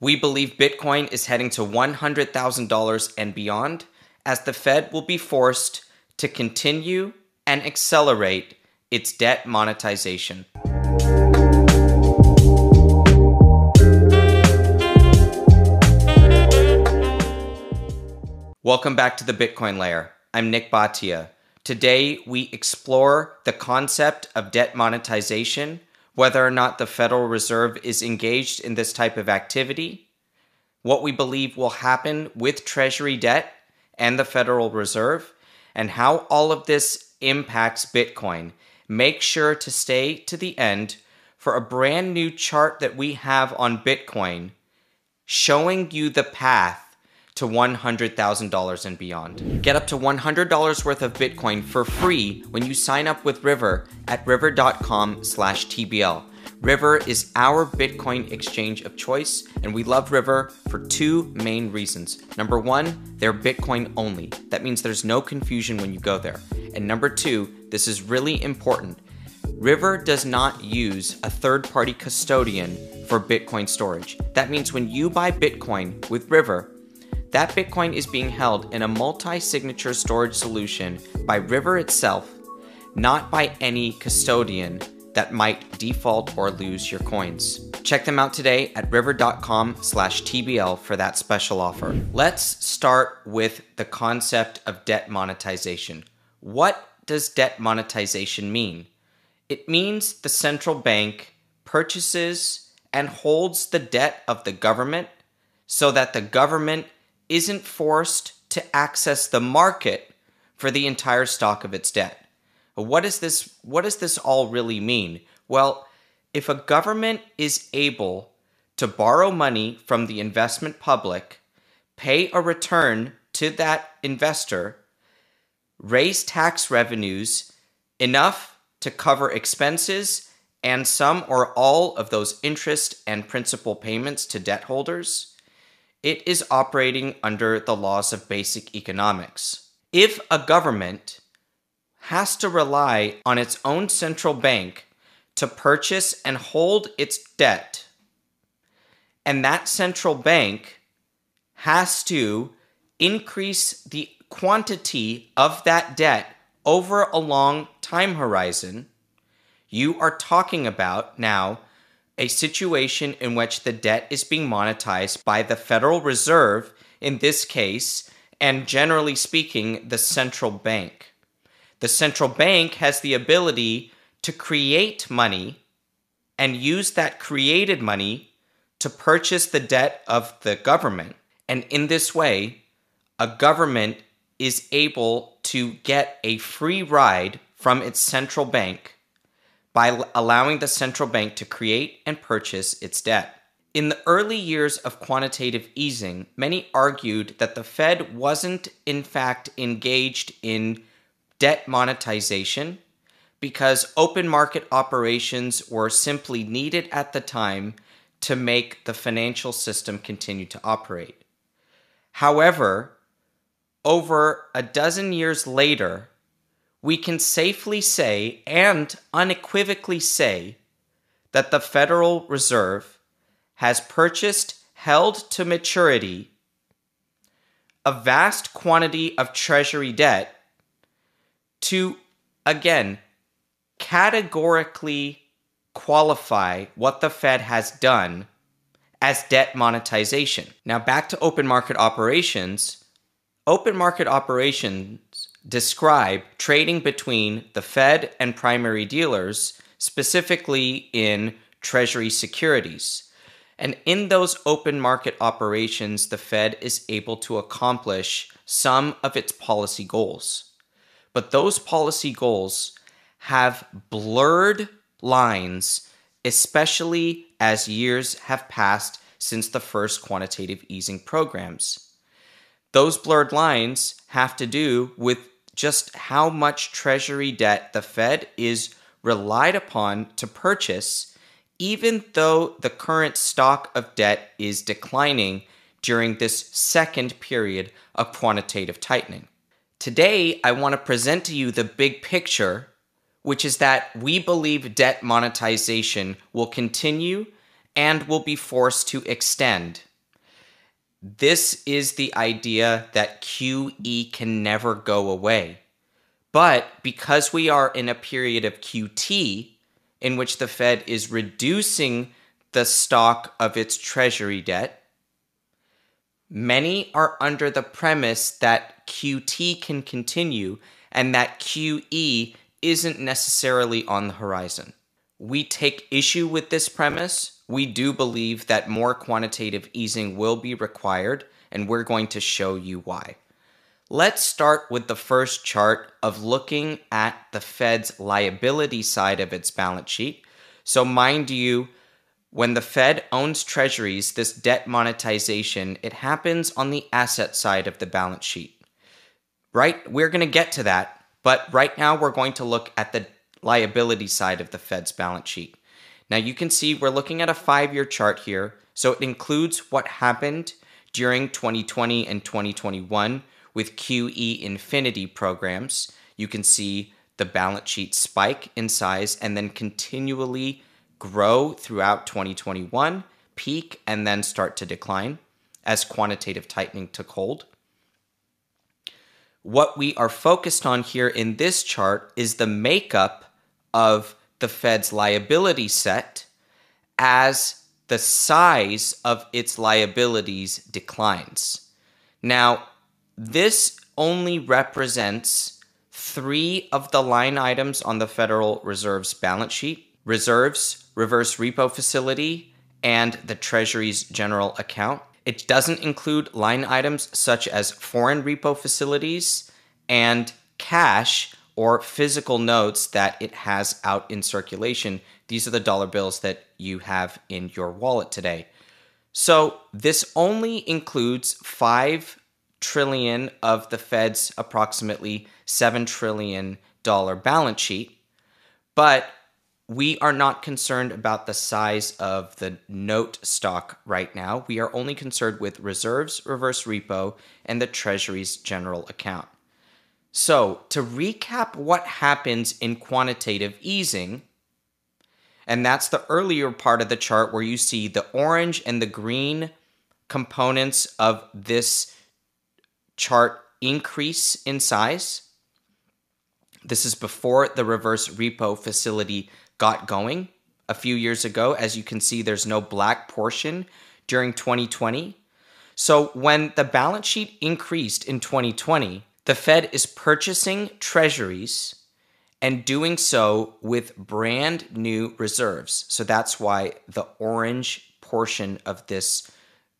We believe Bitcoin is heading to $100,000 and beyond as the Fed will be forced to continue and accelerate its debt monetization. Welcome back to the Bitcoin Layer. I'm Nik Bhatia. Today, we explore the concept of debt monetization, whether or not the Federal Reserve is engaged in this type of activity, what we believe will happen with Treasury debt and the Federal Reserve, and how all of this impacts Bitcoin. Make sure to stay to the end for a brand new chart that we have on Bitcoin showing you the path to $100,000 and beyond. Get up to $100 worth of Bitcoin for free when you sign up with River at river.com slash TBL. River is our Bitcoin exchange of choice, and we love River for two main reasons. Number one, they're Bitcoin only. That means there's no confusion when you go there. And number two, this is really important. River does not use a third party custodian for Bitcoin storage. That means when you buy Bitcoin with River, that Bitcoin is being held in a multi signature storage solution by River itself, not by any custodian that might default or lose your coins. Check them out today at river.com slash TBL for that special offer. Let's start with the concept of debt monetization. What does debt monetization mean? It means the central bank purchases and holds the debt of the government so that the government isn't forced to access the market for the entire stock of its debt. What does this what does this all really mean? Well, if a government is able to borrow money from the investment public, pay a return to that investor, raise tax revenues enough to cover expenses and some or all of those interest and principal payments to debt holders, it is operating under the laws of basic economics. If a government has to rely on its own central bank to purchase and hold its debt, and that central bank has to increase the quantity of that debt over a long time horizon, you are talking about now a situation in which the debt is being monetized by the Federal Reserve, in this case, and generally speaking, the central bank. The central bank has the ability to create money and use that created money to purchase the debt of the government. And in this way, a government is able to get a free ride from its central bank by allowing the central bank to create and purchase its debt. In the early years of quantitative easing, many argued that the Fed wasn't, in fact, engaged in debt monetization because open market operations were simply needed at the time to make the financial system continue to operate. However, over a dozen years later, we can safely say and unequivocally say that the Federal Reserve has purchased, held to maturity, a vast quantity of Treasury debt to, again, categorically qualify what the Fed has done as debt monetization. Now, back to open market operations. Open market operations describe trading between the Fed and primary dealers, specifically in Treasury securities. And in those open market operations, the Fed is able to accomplish some of its policy goals. But those policy goals have blurred lines, especially as years have passed since the first quantitative easing programs. Those blurred lines have to do with just how much Treasury debt the Fed is relied upon to purchase, even though the current stock of debt is declining during this second period of quantitative tightening. Today, I want to present to you the big picture, which is that we believe debt monetization will continue and will be forced to extend. This is the idea that QE can never go away. But because we are in a period of QT, in which the Fed is reducing the stock of its treasury debt, many are under the premise that QT can continue and that QE isn't necessarily on the horizon. We take issue with this premise. We do believe that more quantitative easing will be required, and we're going to show you why. Let's start with the first chart of looking at the Fed's liability side of its balance sheet. So, mind you, when the Fed owns treasuries, this debt monetization, it happens on the asset side of the balance sheet. Right? We're going to get to that, but right now we're going to look at the liability side of the Fed's balance sheet. Now you can see we're looking at a 5-year chart here, so it includes what happened during 2020 and 2021 with QE infinity programs. You can see the balance sheet spike in size and then continually grow throughout 2021, peak, and then start to decline as quantitative tightening took hold. What we are focused on here in this chart is the makeup of the Fed's liability set as the size of its liabilities declines. Now, this only represents three of the line items on the Federal Reserve's balance sheet reserves, reverse repo facility, and the Treasury's general account. It doesn't include line items such as foreign repo facilities and cash or physical notes that it has out in circulation. These are the dollar bills that you have in your wallet today. So this only includes 5 trillion of the Fed's approximately 7 trillion dollar balance sheet. But we are not concerned about the size of the note stock right now. We are only concerned with reserves, reverse repo, and the Treasury's general account. So, to recap what happens in quantitative easing, and that's the earlier part of the chart where you see the orange and the green components of this chart increase in size. This is before the reverse repo facility got going a few years ago. As you can see, there's no black portion during 2020. So when the balance sheet increased in 2020, the Fed is purchasing treasuries and doing so with brand new reserves. So that's why the orange portion of this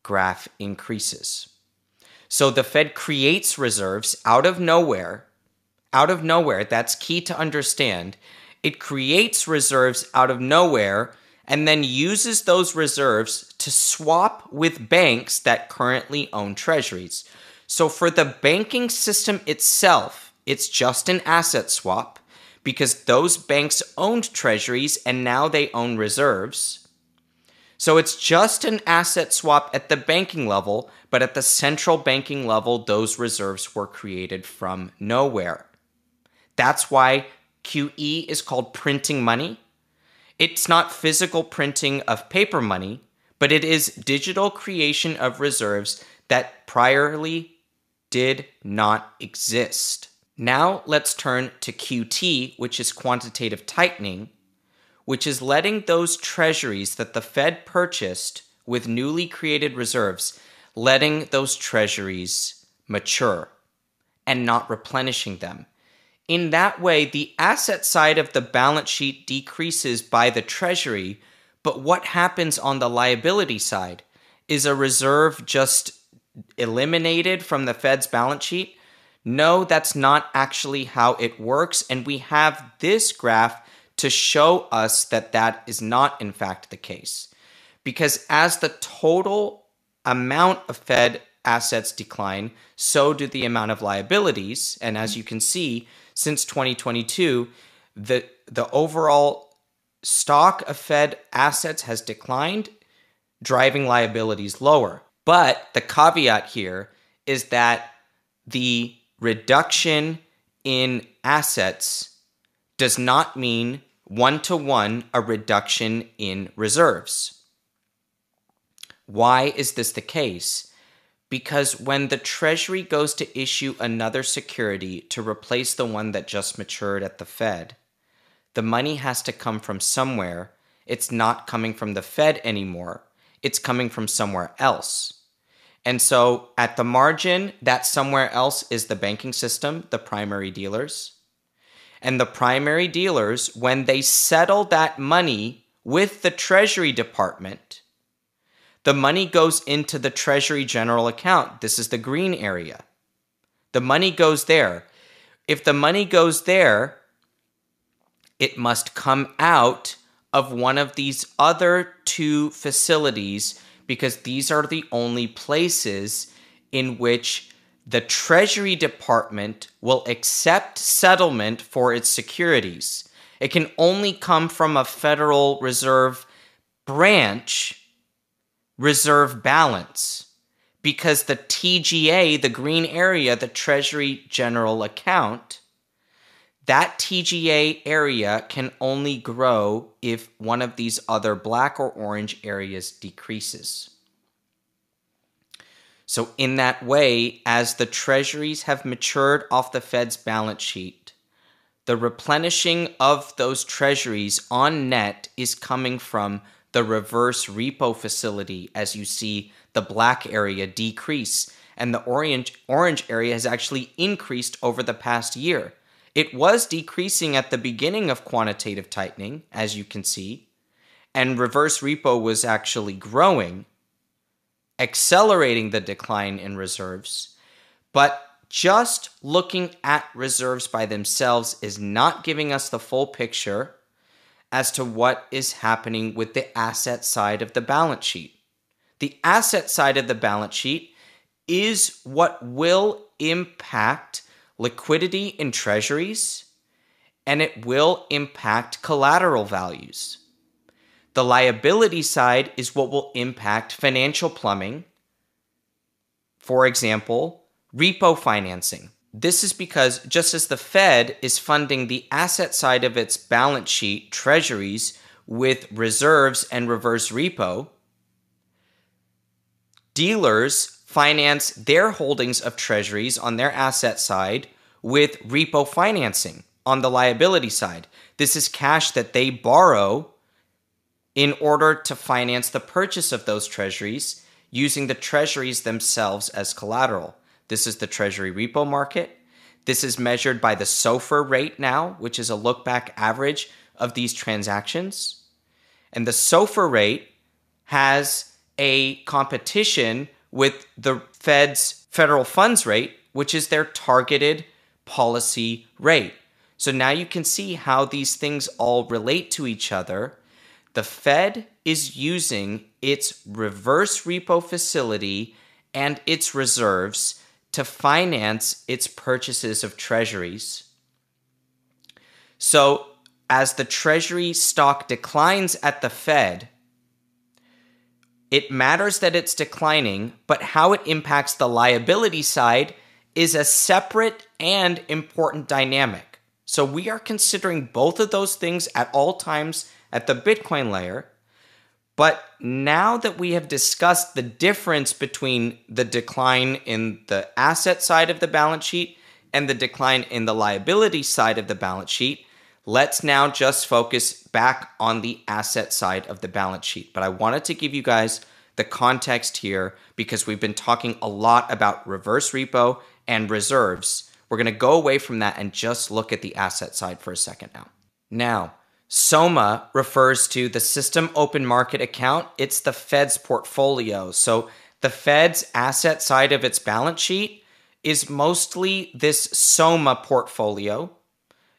graph increases. So the Fed creates reserves out of nowhere. Out of nowhere, that's key to understand. It creates reserves out of nowhere and then uses those reserves to swap with banks that currently own treasuries. So for the banking system itself, it's just an asset swap because those banks owned treasuries and now they own reserves. So it's just an asset swap at the banking level, but at the central banking level, those reserves were created from nowhere. That's why QE is called printing money. It's not physical printing of paper money, but it is digital creation of reserves that priorly did not exist. Now let's turn to QT, which is quantitative tightening, which is letting those treasuries that the Fed purchased with newly created reserves, letting those treasuries mature and not replenishing them. In that way, the asset side of the balance sheet decreases by the Treasury, but what happens on the liability side? Is a reserve just eliminated from the Fed's balance sheet? No, that's not actually how it works, and we have this graph to show us that that is not, in fact, the case. Because as the total amount of Fed assets decline, so do the amount of liabilities. And as you can see, since 2022, the the overall stock of Fed assets has declined, driving liabilities lower. But the caveat here is that the reduction in assets does not mean one to one a reduction in reserves. Why is this the case? Because when the Treasury goes to issue another security to replace the one that just matured at the Fed, the money has to come from somewhere. It's not coming from the Fed anymore, it's coming from somewhere else. And so at the margin, that somewhere else is the banking system, the primary dealers. And the primary dealers, when they settle that money with the Treasury Department, the money goes into the Treasury General account. This is the green area. The money goes there. If the money goes there, it must come out of one of these other two facilities because these are the only places in which the Treasury Department will accept settlement for its securities. It can only come from a Federal Reserve branch reserve balance because the TGA, the green area, the Treasury General account, that TGA area can only grow if one of these other black or orange areas decreases. So, in that way, as the treasuries have matured off the Fed's balance sheet, the replenishing of those treasuries on net is coming from the reverse repo facility as you see the black area decrease and the orange orange area has actually increased over the past year it was decreasing at the beginning of quantitative tightening, as you can see, and reverse repo was actually growing, accelerating the decline in reserves. But just looking at reserves by themselves is not giving us the full picture as to what is happening with the asset side of the balance sheet. The asset side of the balance sheet is what will impact liquidity in treasuries, and it will impact collateral values. The liability side is what will impact financial plumbing. For example, repo financing. This is because just as the Fed is funding the asset side of its balance sheet, treasuries, with reserves and reverse repo, dealers finance their holdings of treasuries on their asset side with repo financing on the liability side. This is cash that they borrow in order to finance the purchase of those treasuries using the treasuries themselves as collateral. This is the treasury repo market. This is measured by the SOFR rate now, which is a look back average of these transactions. And the SOFR rate has a competition with the Fed's federal funds rate, which is their targeted policy rate. So now you can see how these things all relate to each other. The Fed is using its reverse repo facility and its reserves to finance its purchases of treasuries. So, as the treasury stock declines at the Fed, it matters that it's declining, but how it impacts the liability side is a separate and important dynamic. So we are considering both of those things at all times at the Bitcoin layer. But now that we have discussed the difference between the decline in the asset side of the balance sheet and the decline in the liability side of the balance sheet, let's now just focus back on the asset side of the balance sheet. But I wanted to give you guys the context here because we've been talking a lot about reverse repo and reserves. We're going to go away from that and just look at the asset side for a second now. Now, SOMA refers to the system open market account. It's the Fed's portfolio. So the Fed's asset side of its balance sheet is mostly this SOMA portfolio.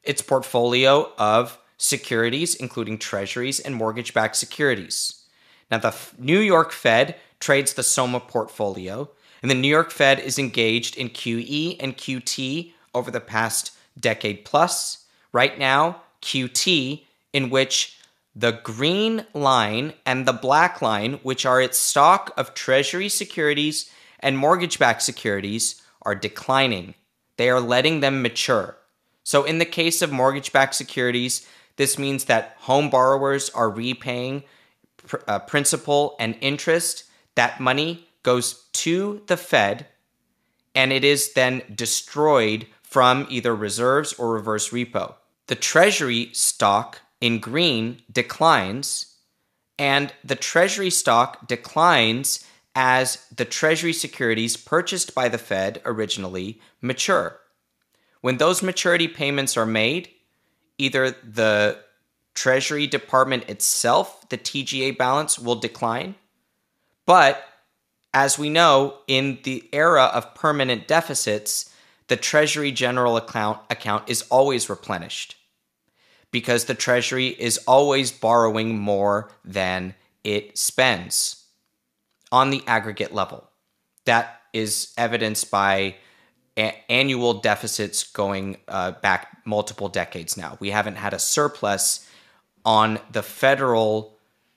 Its portfolio of securities, including treasuries and mortgage backed securities. Now, the New York Fed trades the SOMA portfolio, and the New York Fed is engaged in QE and QT over the past decade plus. Right now, QT, in which the green line and the black line, which are its stock of treasury securities and mortgage backed securities, are declining. They are letting them mature. So, in the case of mortgage backed securities, this means that home borrowers are repaying pr- uh, principal and interest, that money goes to the Fed and it is then destroyed from either reserves or reverse repo. The Treasury stock in green declines, and the Treasury stock declines as the Treasury securities purchased by the Fed originally mature. When those maturity payments are made, either the Treasury Department itself, the TGA balance will decline, but as we know, in the era of permanent deficits, the Treasury General account, account is always replenished because the Treasury is always borrowing more than it spends on the aggregate level. That is evidenced by a- annual deficits going uh, back multiple decades now. We haven't had a surplus on the federal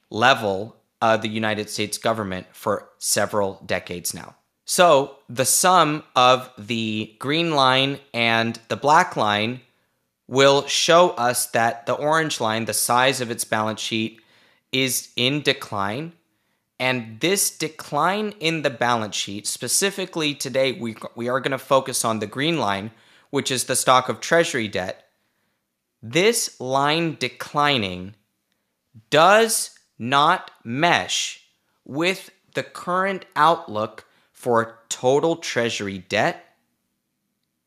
level of the United States government for several decades now. So the sum of the green line and the black line will show us that the orange line, the size of its balance sheet, is in decline. And this decline in the balance sheet, specifically today, we, we are going to focus on the green line, which is the stock of treasury debt. This line declining does not mesh with the current outlook for total treasury debt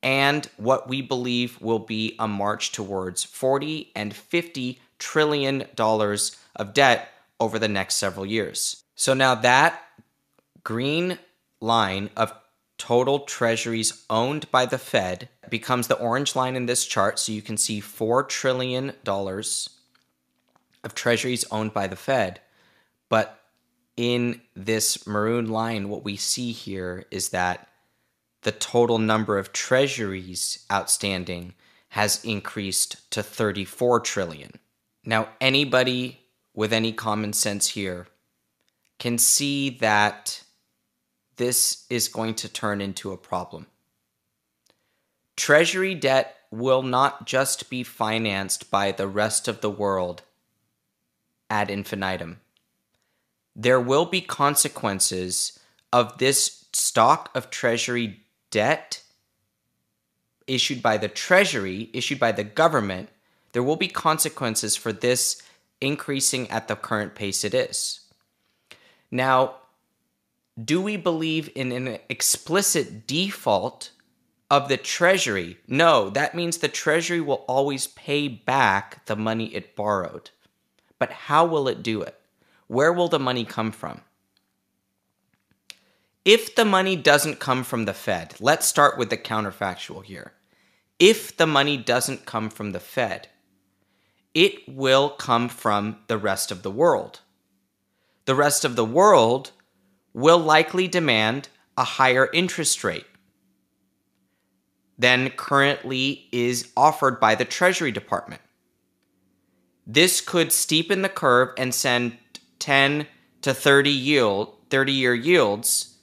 and what we believe will be a march towards 40 and 50 trillion dollars of debt over the next several years. So now that green line of total treasuries owned by the Fed becomes the orange line in this chart so you can see 4 trillion dollars of treasuries owned by the Fed. But in this maroon line what we see here is that the total number of treasuries outstanding has increased to 34 trillion. Now, anybody with any common sense here can see that this is going to turn into a problem. Treasury debt will not just be financed by the rest of the world ad infinitum. There will be consequences of this stock of treasury debt issued by the Treasury, issued by the government, there will be consequences for this increasing at the current pace it is. Now, do we believe in an explicit default of the Treasury? No, that means the Treasury will always pay back the money it borrowed. But how will it do it? Where will the money come from? If the money doesn't come from the Fed, let's start with the counterfactual here. If the money doesn't come from the Fed, it will come from the rest of the world. The rest of the world will likely demand a higher interest rate than currently is offered by the Treasury Department. This could steepen the curve and send 10 to 30 yield 30 year yields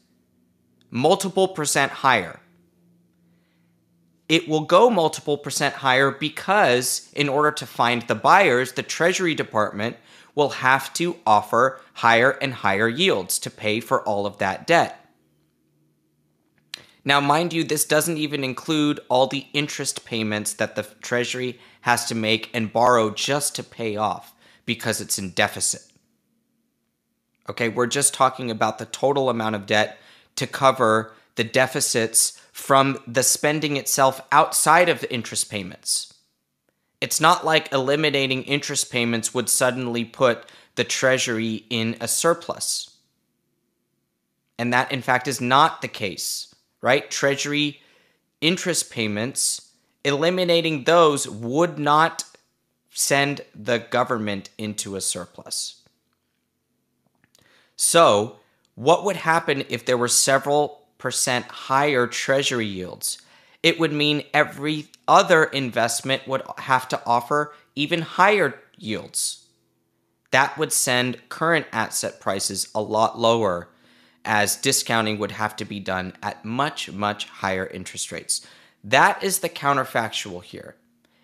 multiple percent higher. It will go multiple percent higher because, in order to find the buyers, the Treasury Department will have to offer higher and higher yields to pay for all of that debt. Now, mind you, this doesn't even include all the interest payments that the Treasury has to make and borrow just to pay off because it's in deficit. Okay, we're just talking about the total amount of debt to cover the deficits from the spending itself outside of the interest payments. It's not like eliminating interest payments would suddenly put the Treasury in a surplus. And that, in fact, is not the case, right? Treasury interest payments, eliminating those would not send the government into a surplus. So, what would happen if there were several percent higher treasury yields? It would mean every other investment would have to offer even higher yields. That would send current asset prices a lot lower, as discounting would have to be done at much, much higher interest rates. That is the counterfactual here.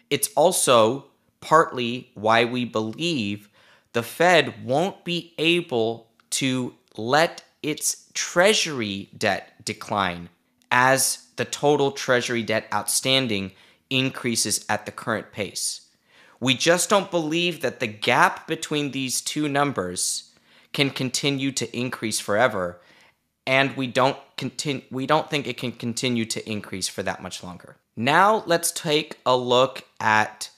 It's also partly why we believe the Fed won't be able to let its treasury debt decline as the total treasury debt outstanding increases at the current pace. We just don't believe that the gap between these two numbers can continue to increase forever and we don't continue we don't think it can continue to increase for that much longer. Now let's take a look at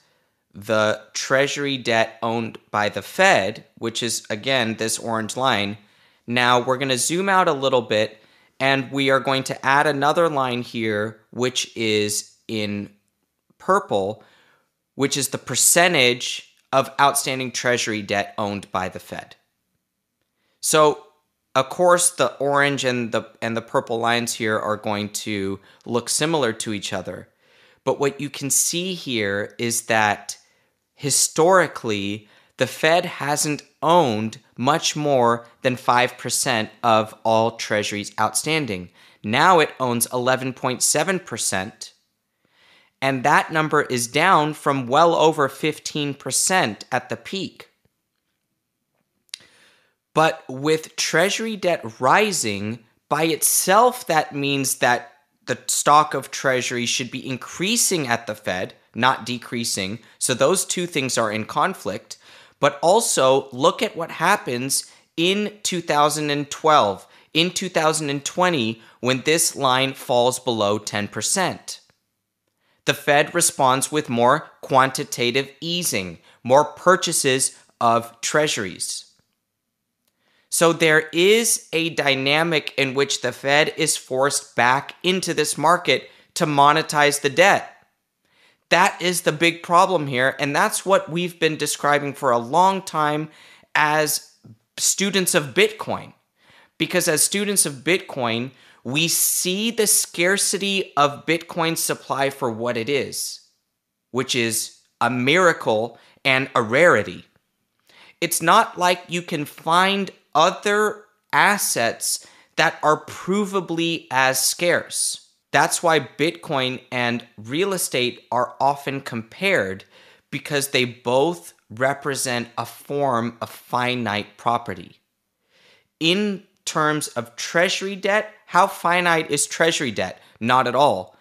the treasury debt owned by the Fed, which is again this orange line. Now we're going to zoom out a little bit and we are going to add another line here which is in purple, which is the percentage of outstanding treasury debt owned by the Fed. So, of course, the orange and the and the purple lines here are going to look similar to each other. But what you can see here is that historically the Fed hasn't owned much more than 5% of all treasuries outstanding. Now it owns 11.7% and that number is down from well over 15% at the peak. But with Treasury debt rising, by itself, that means that the stock of Treasury should be increasing at the Fed, not decreasing. So those two things are in conflict. But also, look at what happens in 2012, in 2020, when this line falls below 10% the Fed responds with more quantitative easing, more purchases of treasuries. So there is a dynamic in which the Fed is forced back into this market to monetize the debt. That is the big problem here. And that's what we've been describing for a long time as students of Bitcoin. Because as students of Bitcoin, we see the scarcity of Bitcoin supply for what it is, which is a miracle and a rarity. It's not like you can find other assets that are provably as scarce. That's why Bitcoin and real estate are often compared because they both represent a form of finite property. In terms of treasury debt, how finite is treasury debt? Not at all.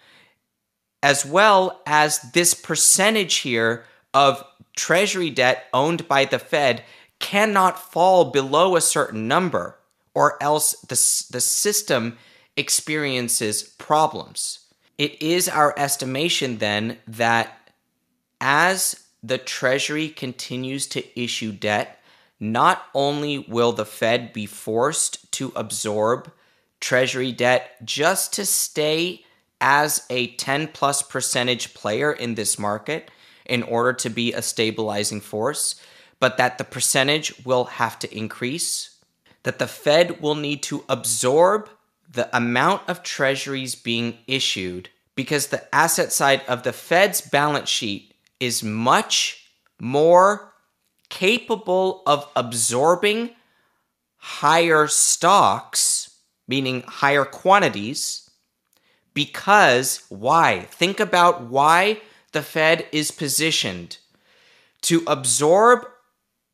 As well as this percentage here of treasury debt owned by the Fed cannot fall below a certain number, or else the, the system experiences problems. It is our estimation then that as the Treasury continues to issue debt, not only will the Fed be forced to absorb Treasury debt just to stay as a 10 plus percentage player in this market in order to be a stabilizing force, but that the percentage will have to increase, that the Fed will need to absorb the amount of treasuries being issued because the asset side of the Fed's balance sheet is much more capable of absorbing higher stocks, meaning higher quantities, because why? Think about why the Fed is positioned to absorb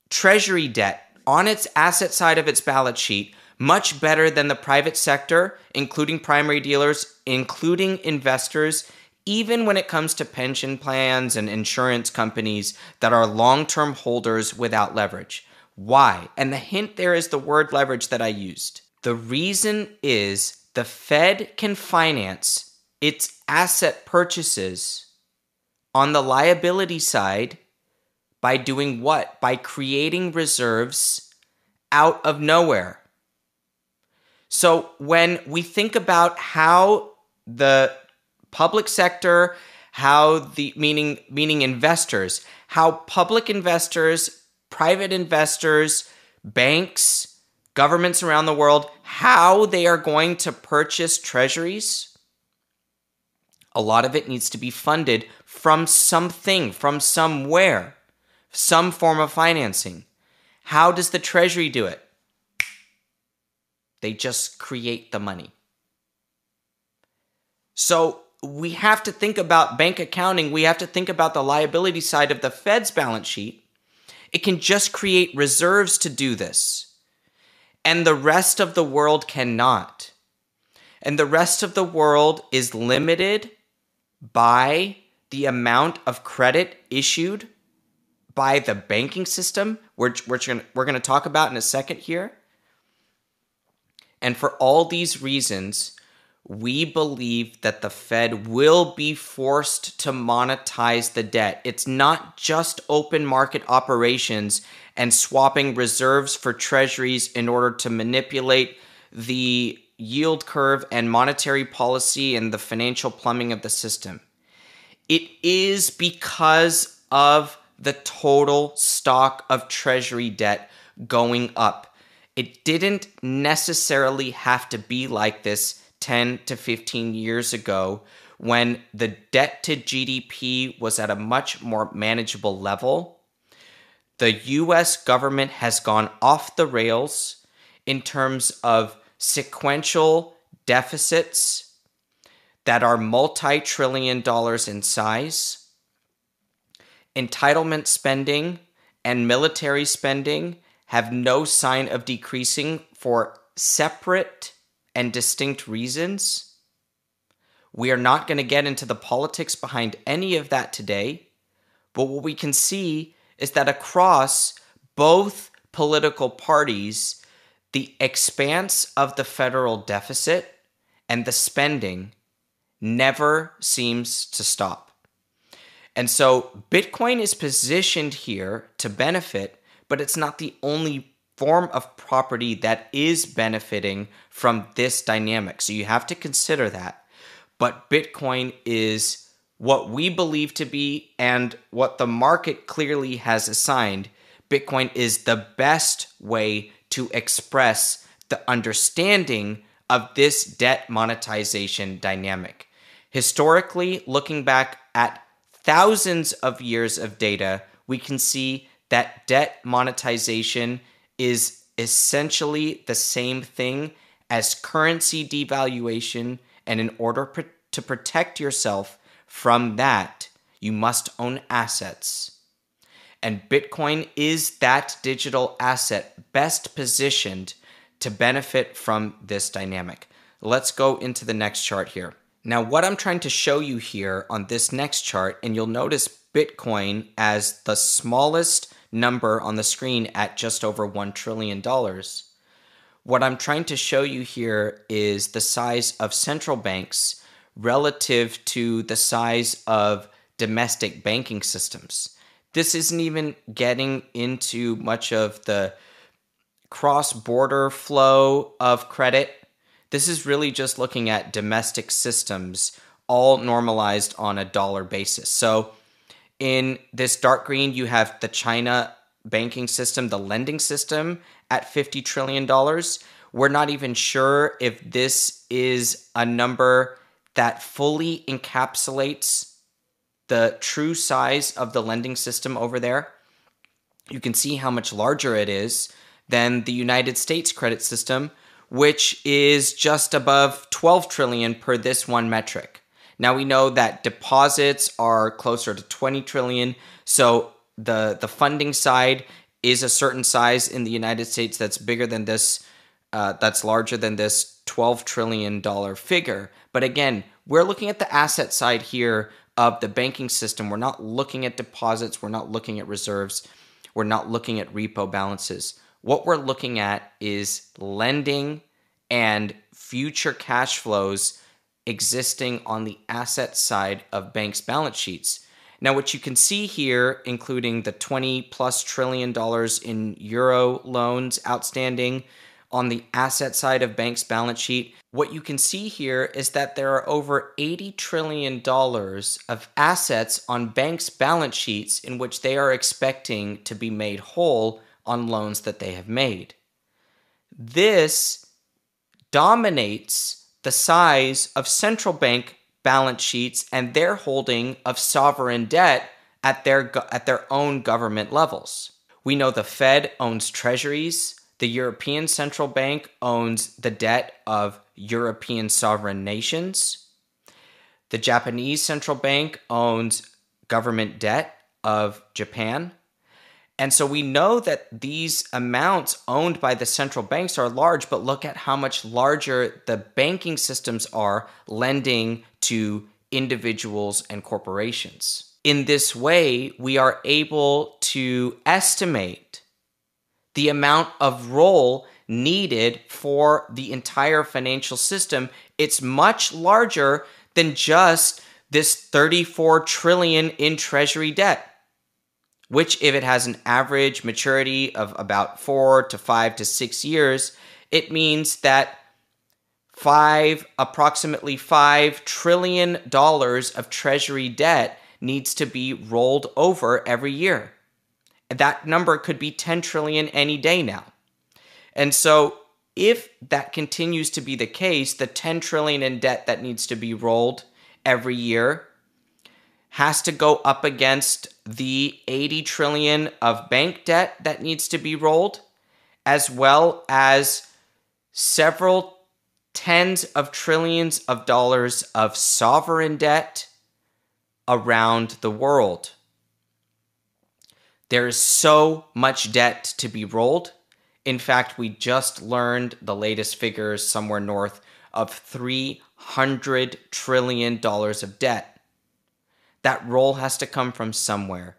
treasury debt on its asset side of its balance sheet much better than the private sector, including primary dealers, including investors, even when it comes to pension plans and insurance companies that are long term holders without leverage. Why? And the hint there is the word leverage that I used. The reason is the Fed can finance its asset purchases on the liability side by doing what? By creating reserves out of nowhere. So when we think about how the public sector, how the meaning meaning investors, how public investors, private investors, banks, governments around the world, how they are going to purchase treasuries. A lot of it needs to be funded from something, from somewhere, some form of financing. How does the treasury do it? They just create the money. So we have to think about bank accounting. We have to think about the liability side of the Fed's balance sheet. It can just create reserves to do this. and the rest of the world cannot. And the rest of the world is limited by the amount of credit issued by the banking system, which we're, going to talk about in a second here. And for all these reasons, we believe that the Fed will be forced to monetize the debt. It's not just open market operations and swapping reserves for treasuries in order to manipulate the yield curve and monetary policy and the financial plumbing of the system. It is because of the total stock of treasury debt going up. It didn't necessarily have to be like this 10 to 15 years ago when the debt to GDP was at a much more manageable level. The US government has gone off the rails in terms of sequential deficits that are multi trillion dollars in size. Entitlement spending and military spending have no sign of decreasing for separate and distinct reasons. We are not going to get into the politics behind any of that today, but what we can see is that across both political parties, the expanse of the federal deficit and the spending never seems to stop. And so Bitcoin is positioned here to benefit, but it's not the only form of property that is benefiting from this dynamic. So you have to consider that. But Bitcoin is what we believe to be and what the market clearly has assigned. Bitcoin is the best way to express the understanding of this debt monetization dynamic. Historically, looking back at thousands of years of data, we can see that debt monetization is essentially the same thing as currency devaluation, and in order to protect yourself from that, you must own assets. And Bitcoin is that digital asset best positioned to benefit from this dynamic. Let's go into the next chart here. Now, what I'm trying to show you here on this next chart, and you'll notice Bitcoin as the smallest number on the screen at just over $1 trillion. What I'm trying to show you here is the size of central banks relative to the size of domestic banking systems. This isn't even getting into much of the cross border flow of credit. This is really just looking at domestic systems, all normalized on a dollar basis. So in this dark green, you have the China banking system, the lending system at $50 trillion. We're not even sure if this is a number that fully encapsulates the true size of the lending system over there. You can see how much larger it is than the United States credit system, which is just above 12 trillion per this one metric. Now we know that deposits are closer to 20 trillion, so the the funding side is a certain size in the United States that's bigger than this uh, that's larger than this 12 trillion dollar figure. But again, we're looking at the asset side here of the banking system. We're not looking at deposits, we're not looking at reserves, we're not looking at repo balances. What we're looking at is lending and future cash flows existing on the asset side of banks' balance sheets. Now, what you can see here, including the 20 plus trillion dollars in euro loans outstanding on the asset side of banks' balance sheet, what you can see here is that there are over 80 trillion dollars of assets on banks' balance sheets in which they are expecting to be made whole on loans that they have made. This dominates the size of central bank balance sheets and their holding of sovereign debt at their at their own government levels. We know the Fed owns treasuries, the European Central Bank owns the debt of European sovereign nations. The Japanese Central Bank owns government debt of Japan. And so we know that these amounts owned by the central banks are large, but look at how much larger the banking systems are lending to individuals and corporations. In this way, we are able to estimate the amount of roll needed for the entire financial system. It's much larger than just this 34 trillion in treasury debt which if it has an average maturity of about 4 to 5 to 6 years it means that 5 approximately 5 trillion dollars of treasury debt needs to be rolled over every year. That number could be 10 trillion any day now. And so if that continues to be the case the 10 trillion in debt that needs to be rolled every year has to go up against the 80 trillion of bank debt that needs to be rolled as well as several tens of trillions of dollars of sovereign debt around the world. There is so much debt to be rolled. In fact, we just learned the latest figures somewhere north of $300 trillion of debt. That roll has to come from somewhere.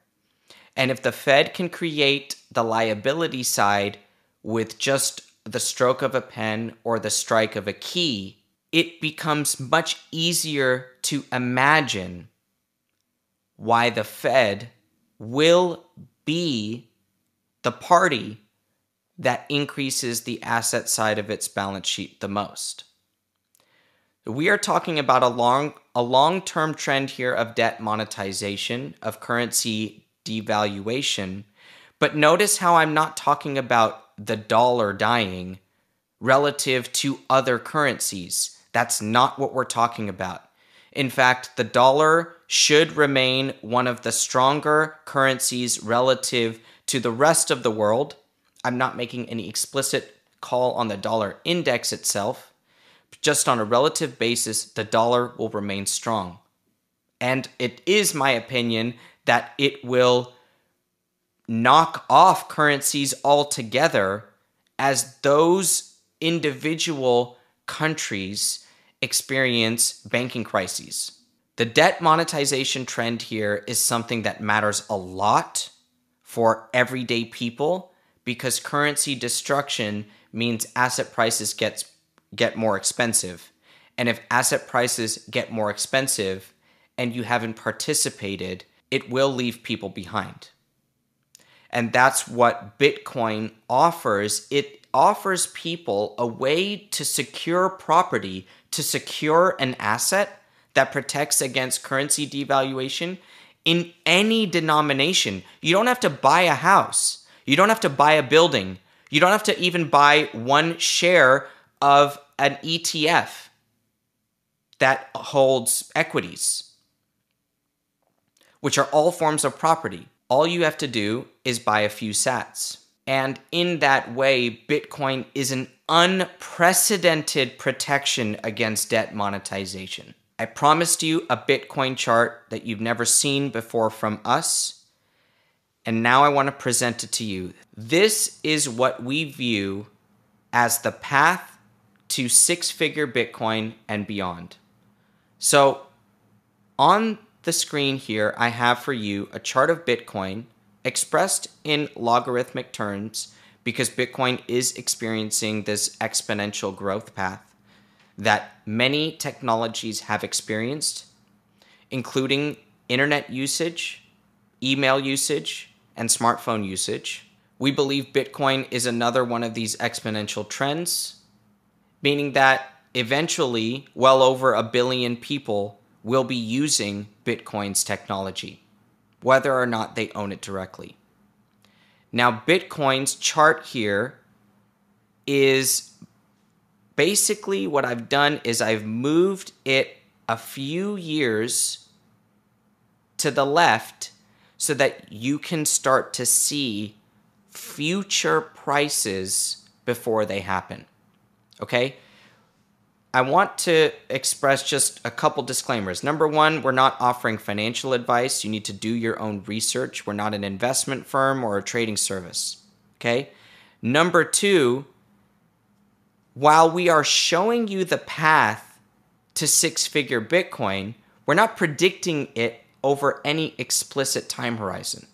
And if the Fed can create the liability side with just the stroke of a pen or the strike of a key, it becomes much easier to imagine why the Fed will be the party that increases the asset side of its balance sheet the most. We are talking about a long a long-term trend here of debt monetization, of currency devaluation. But notice how I'm not talking about the dollar dying relative to other currencies. That's not what we're talking about. In fact, the dollar should remain one of the stronger currencies relative to the rest of the world. I'm not making any explicit call on the dollar index itself just on a relative basis, the dollar will remain strong. And it is my opinion that it will knock off currencies altogether as those individual countries experience banking crises. The debt monetization trend here is something that matters a lot for everyday people because currency destruction means asset prices gets get more expensive. And if asset prices get more expensive and you haven't participated, it will leave people behind. And that's what Bitcoin offers. It offers people a way to secure property, to secure an asset that protects against currency devaluation in any denomination. You don't have to buy a house, you don't have to buy a building, you don't have to even buy one share of an ETF that holds equities, which are all forms of property. All you have to do is buy a few sats. And in that way, Bitcoin is an unprecedented protection against debt monetization. I promised you a Bitcoin chart that you've never seen before from us. And now I want to present it to you. This is what we view as the path to six figure Bitcoin and beyond. So, on the screen here, I have for you a chart of Bitcoin expressed in logarithmic terms because Bitcoin is experiencing this exponential growth path that many technologies have experienced, including internet usage, email usage, and smartphone usage. We believe Bitcoin is another one of these exponential trends meaning that eventually well over a billion people will be using Bitcoin's technology, whether or not they own it directly. Now, Bitcoin's chart here is basically what I've done is I've moved it a few years to the left so that you can start to see future prices before they happen. Okay? I want to express just a couple disclaimers. Number one, we're not offering financial advice. You need to do your own research. We're not an investment firm or a trading service. Okay. Number two, while we are showing you the path to six figure Bitcoin, we're not predicting it over any explicit time horizon.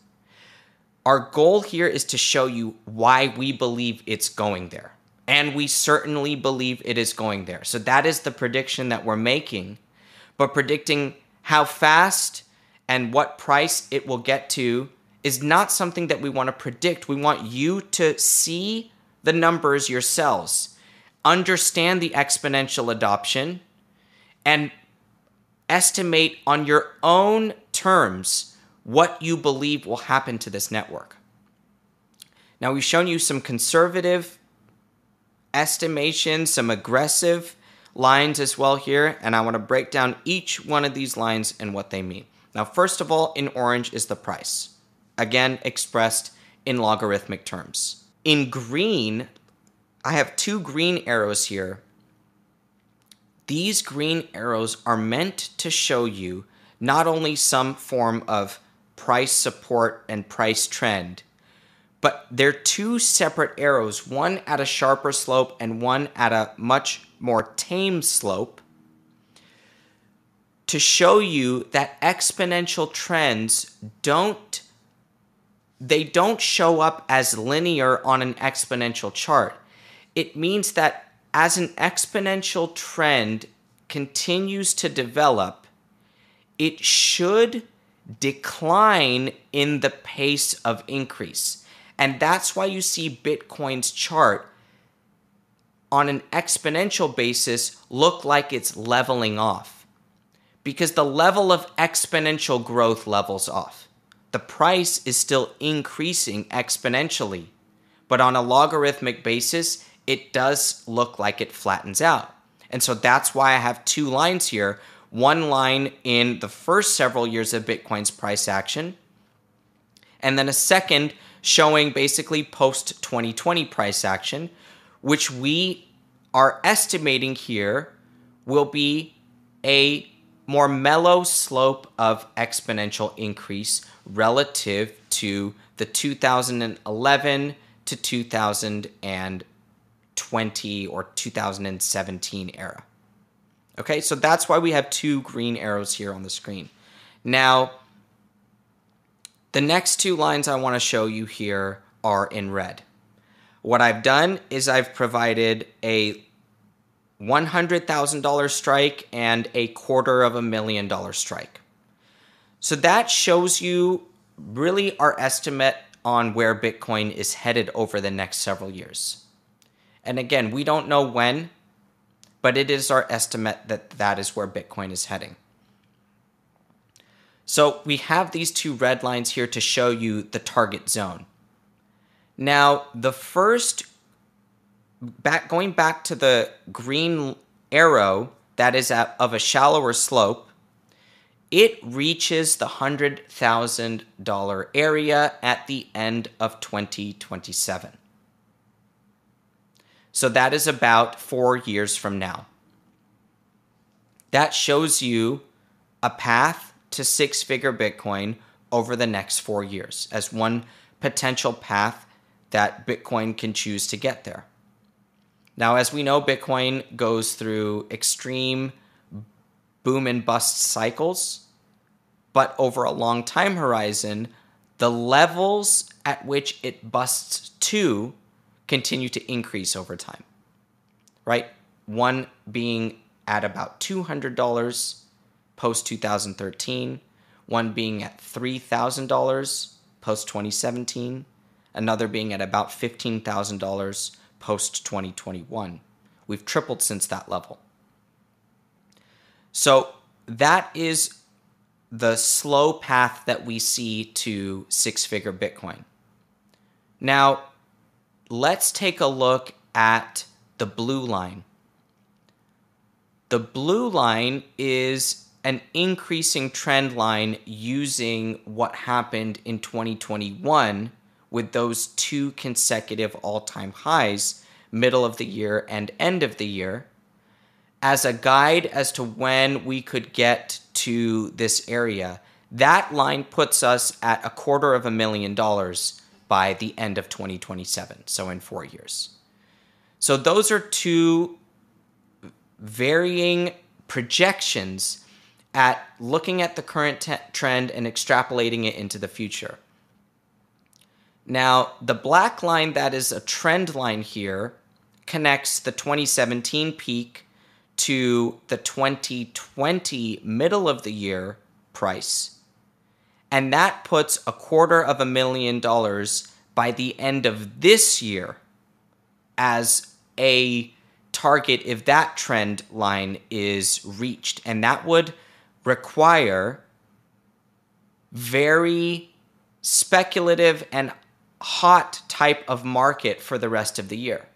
Our goal here is to show you why we believe it's going there. And we certainly believe it is going there. So that is the prediction that we're making. But predicting how fast and what price it will get to is not something that we want to predict. We want you to see the numbers yourselves, understand the exponential adoption, and estimate on your own terms what you believe will happen to this network. Now, we've shown you some conservative estimation, some aggressive lines as well here, and I want to break down each one of these lines and what they mean. Now, first of all, in orange is the price, again expressed in logarithmic terms. In green, I have two green arrows here. These green arrows are meant to show you not only some form of price support and price trend, but they're two separate arrows, one at a sharper slope and one at a much more tame slope, to show you that exponential trends don't they don't show up as linear on an exponential chart. It means that as an exponential trend continues to develop, it should decline in the pace of increase. And that's why you see Bitcoin's chart on an exponential basis look like it's leveling off. Because the level of exponential growth levels off. The price is still increasing exponentially, but on a logarithmic basis, it does look like it flattens out. And so that's why I have two lines here one line in the first several years of Bitcoin's price action, and then a second showing basically post 2020 price action, which we are estimating here will be a more mellow slope of exponential increase relative to the 2011 to 2020 or 2017 era. Okay, so that's why we have two green arrows here on the screen. Now, the next two lines I want to show you here are in red. What I've done is I've provided a $100,000 strike and a quarter of a million dollar strike. So that shows you really our estimate on where Bitcoin is headed over the next several years. And again, we don't know when, but it is our estimate that that is where Bitcoin is heading. So we have these two red lines here to show you the target zone. Now, the first back going back to the green arrow that is at, of a shallower slope, it reaches the $100,000 area at the end of 2027. So that is about 4 years from now. That shows you a path to six figure Bitcoin over the next four years as one potential path that Bitcoin can choose to get there. Now, as we know, Bitcoin goes through extreme boom and bust cycles, but over a long time horizon, the levels at which it busts to continue to increase over time. Right? One being at about $200 post 2013, one being at $3,000 post 2017, another being at about $15,000 post 2021. We've tripled since that level. So that is the slow path that we see to six figure Bitcoin. Now, let's take a look at the blue line. The blue line is an increasing trend line using what happened in 2021 with those two consecutive all time highs, middle of the year and end of the year, as a guide as to when we could get to this area, that line puts us at a quarter of a million dollars by the end of 2027, so in four years. So those are two varying projections at looking at the current t- trend and extrapolating it into the future. Now, the black line that is a trend line here connects the 2017 peak to the 2020 middle of the year price. And that puts a quarter of a million dollars by the end of this year as a target if that trend line is reached. And that would require very speculative and hot type of market for the rest of the year.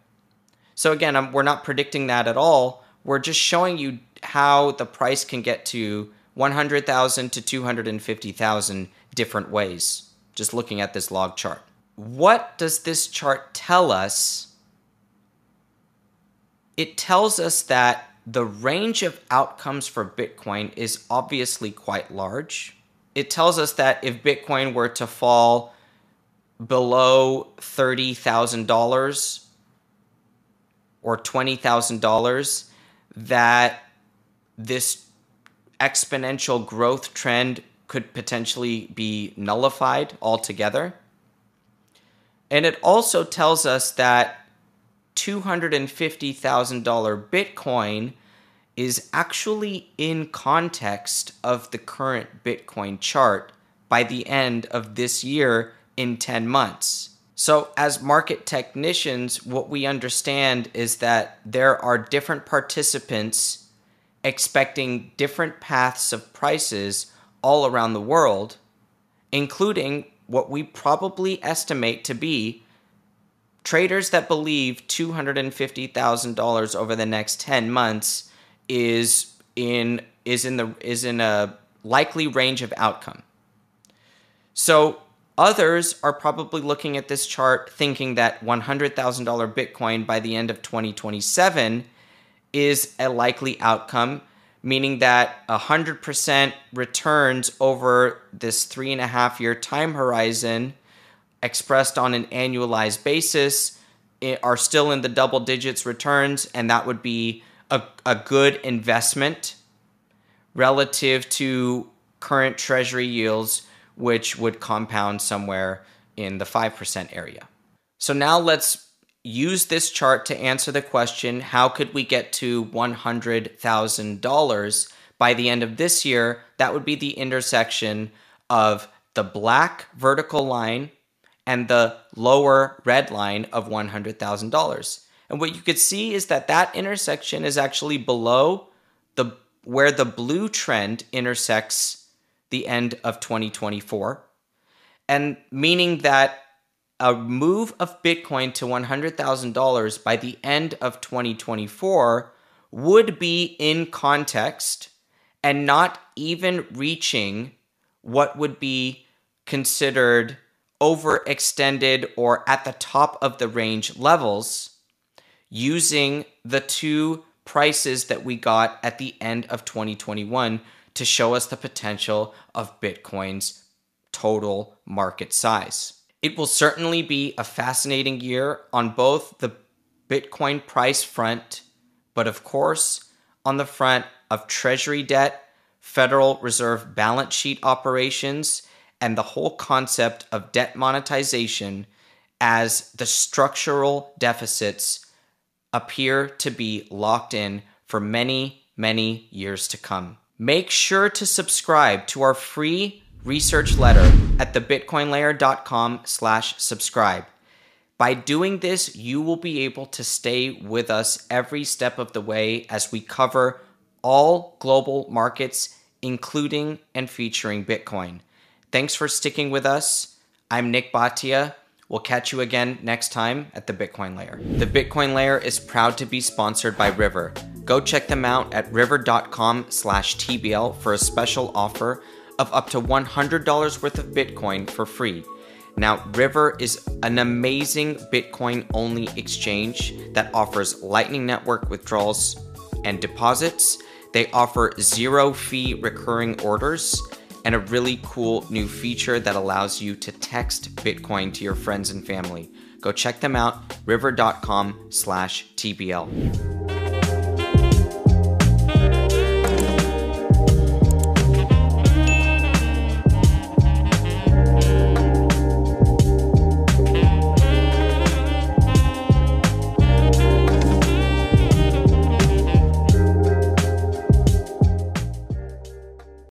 So again, I'm, we're not predicting that at all. We're just showing you how the price can get to 100,000 to 250,000 different ways just looking at this log chart. What does this chart tell us? It tells us that the range of outcomes for Bitcoin is obviously quite large. It tells us that if Bitcoin were to fall below $30,000 or $20,000, that this exponential growth trend could potentially be nullified altogether. And it also tells us that $250,000 Bitcoin is actually in context of the current Bitcoin chart by the end of this year in 10 months. So, as market technicians, what we understand is that there are different participants expecting different paths of prices all around the world, including what we probably estimate to be traders that believe $250,000 over the next 10 months is in is in the is in a likely range of outcome. So others are probably looking at this chart thinking that $100,000 Bitcoin by the end of 2027 is a likely outcome, meaning that 100% returns over this three and a half year time horizon expressed on an annualized basis are still in the double digits returns, and that would be a, a good investment relative to current treasury yields, which would compound somewhere in the 5% area. So now let's use this chart to answer the question how could we get to $100,000 by the end of this year? That would be the intersection of the black vertical line and the lower red line of $100,000. And what you could see is that that intersection is actually below the where the blue trend intersects the end of 2024. And meaning that a move of Bitcoin to $100,000 by the end of 2024 would be in context and not even reaching what would be considered overextended or at the top of the range levels using the two prices that we got at the end of 2021 to show us the potential of Bitcoin's total market size. It will certainly be a fascinating year on both the Bitcoin price front, but of course, on the front of Treasury debt, Federal Reserve balance sheet operations, and the whole concept of debt monetization as the structural deficits appear to be locked in for many, many years to come. Make sure to subscribe to our free research letter at thebitcoinlayer.com slash subscribe. By doing this, you will be able to stay with us every step of the way as we cover all global markets, including and featuring Bitcoin. Thanks for sticking with us. I'm Nik Bhatia. We'll catch you again next time at the Bitcoin Layer. The Bitcoin Layer is proud to be sponsored by River. Go check them out at river.com/tbl for a special offer of up to $100 worth of Bitcoin for free. Now, River is an amazing Bitcoin only exchange that offers Lightning Network withdrawals and deposits. They offer zero fee recurring orders and a really cool new feature that allows you to text Bitcoin to your friends and family. Go check them out, river.com slash TBL.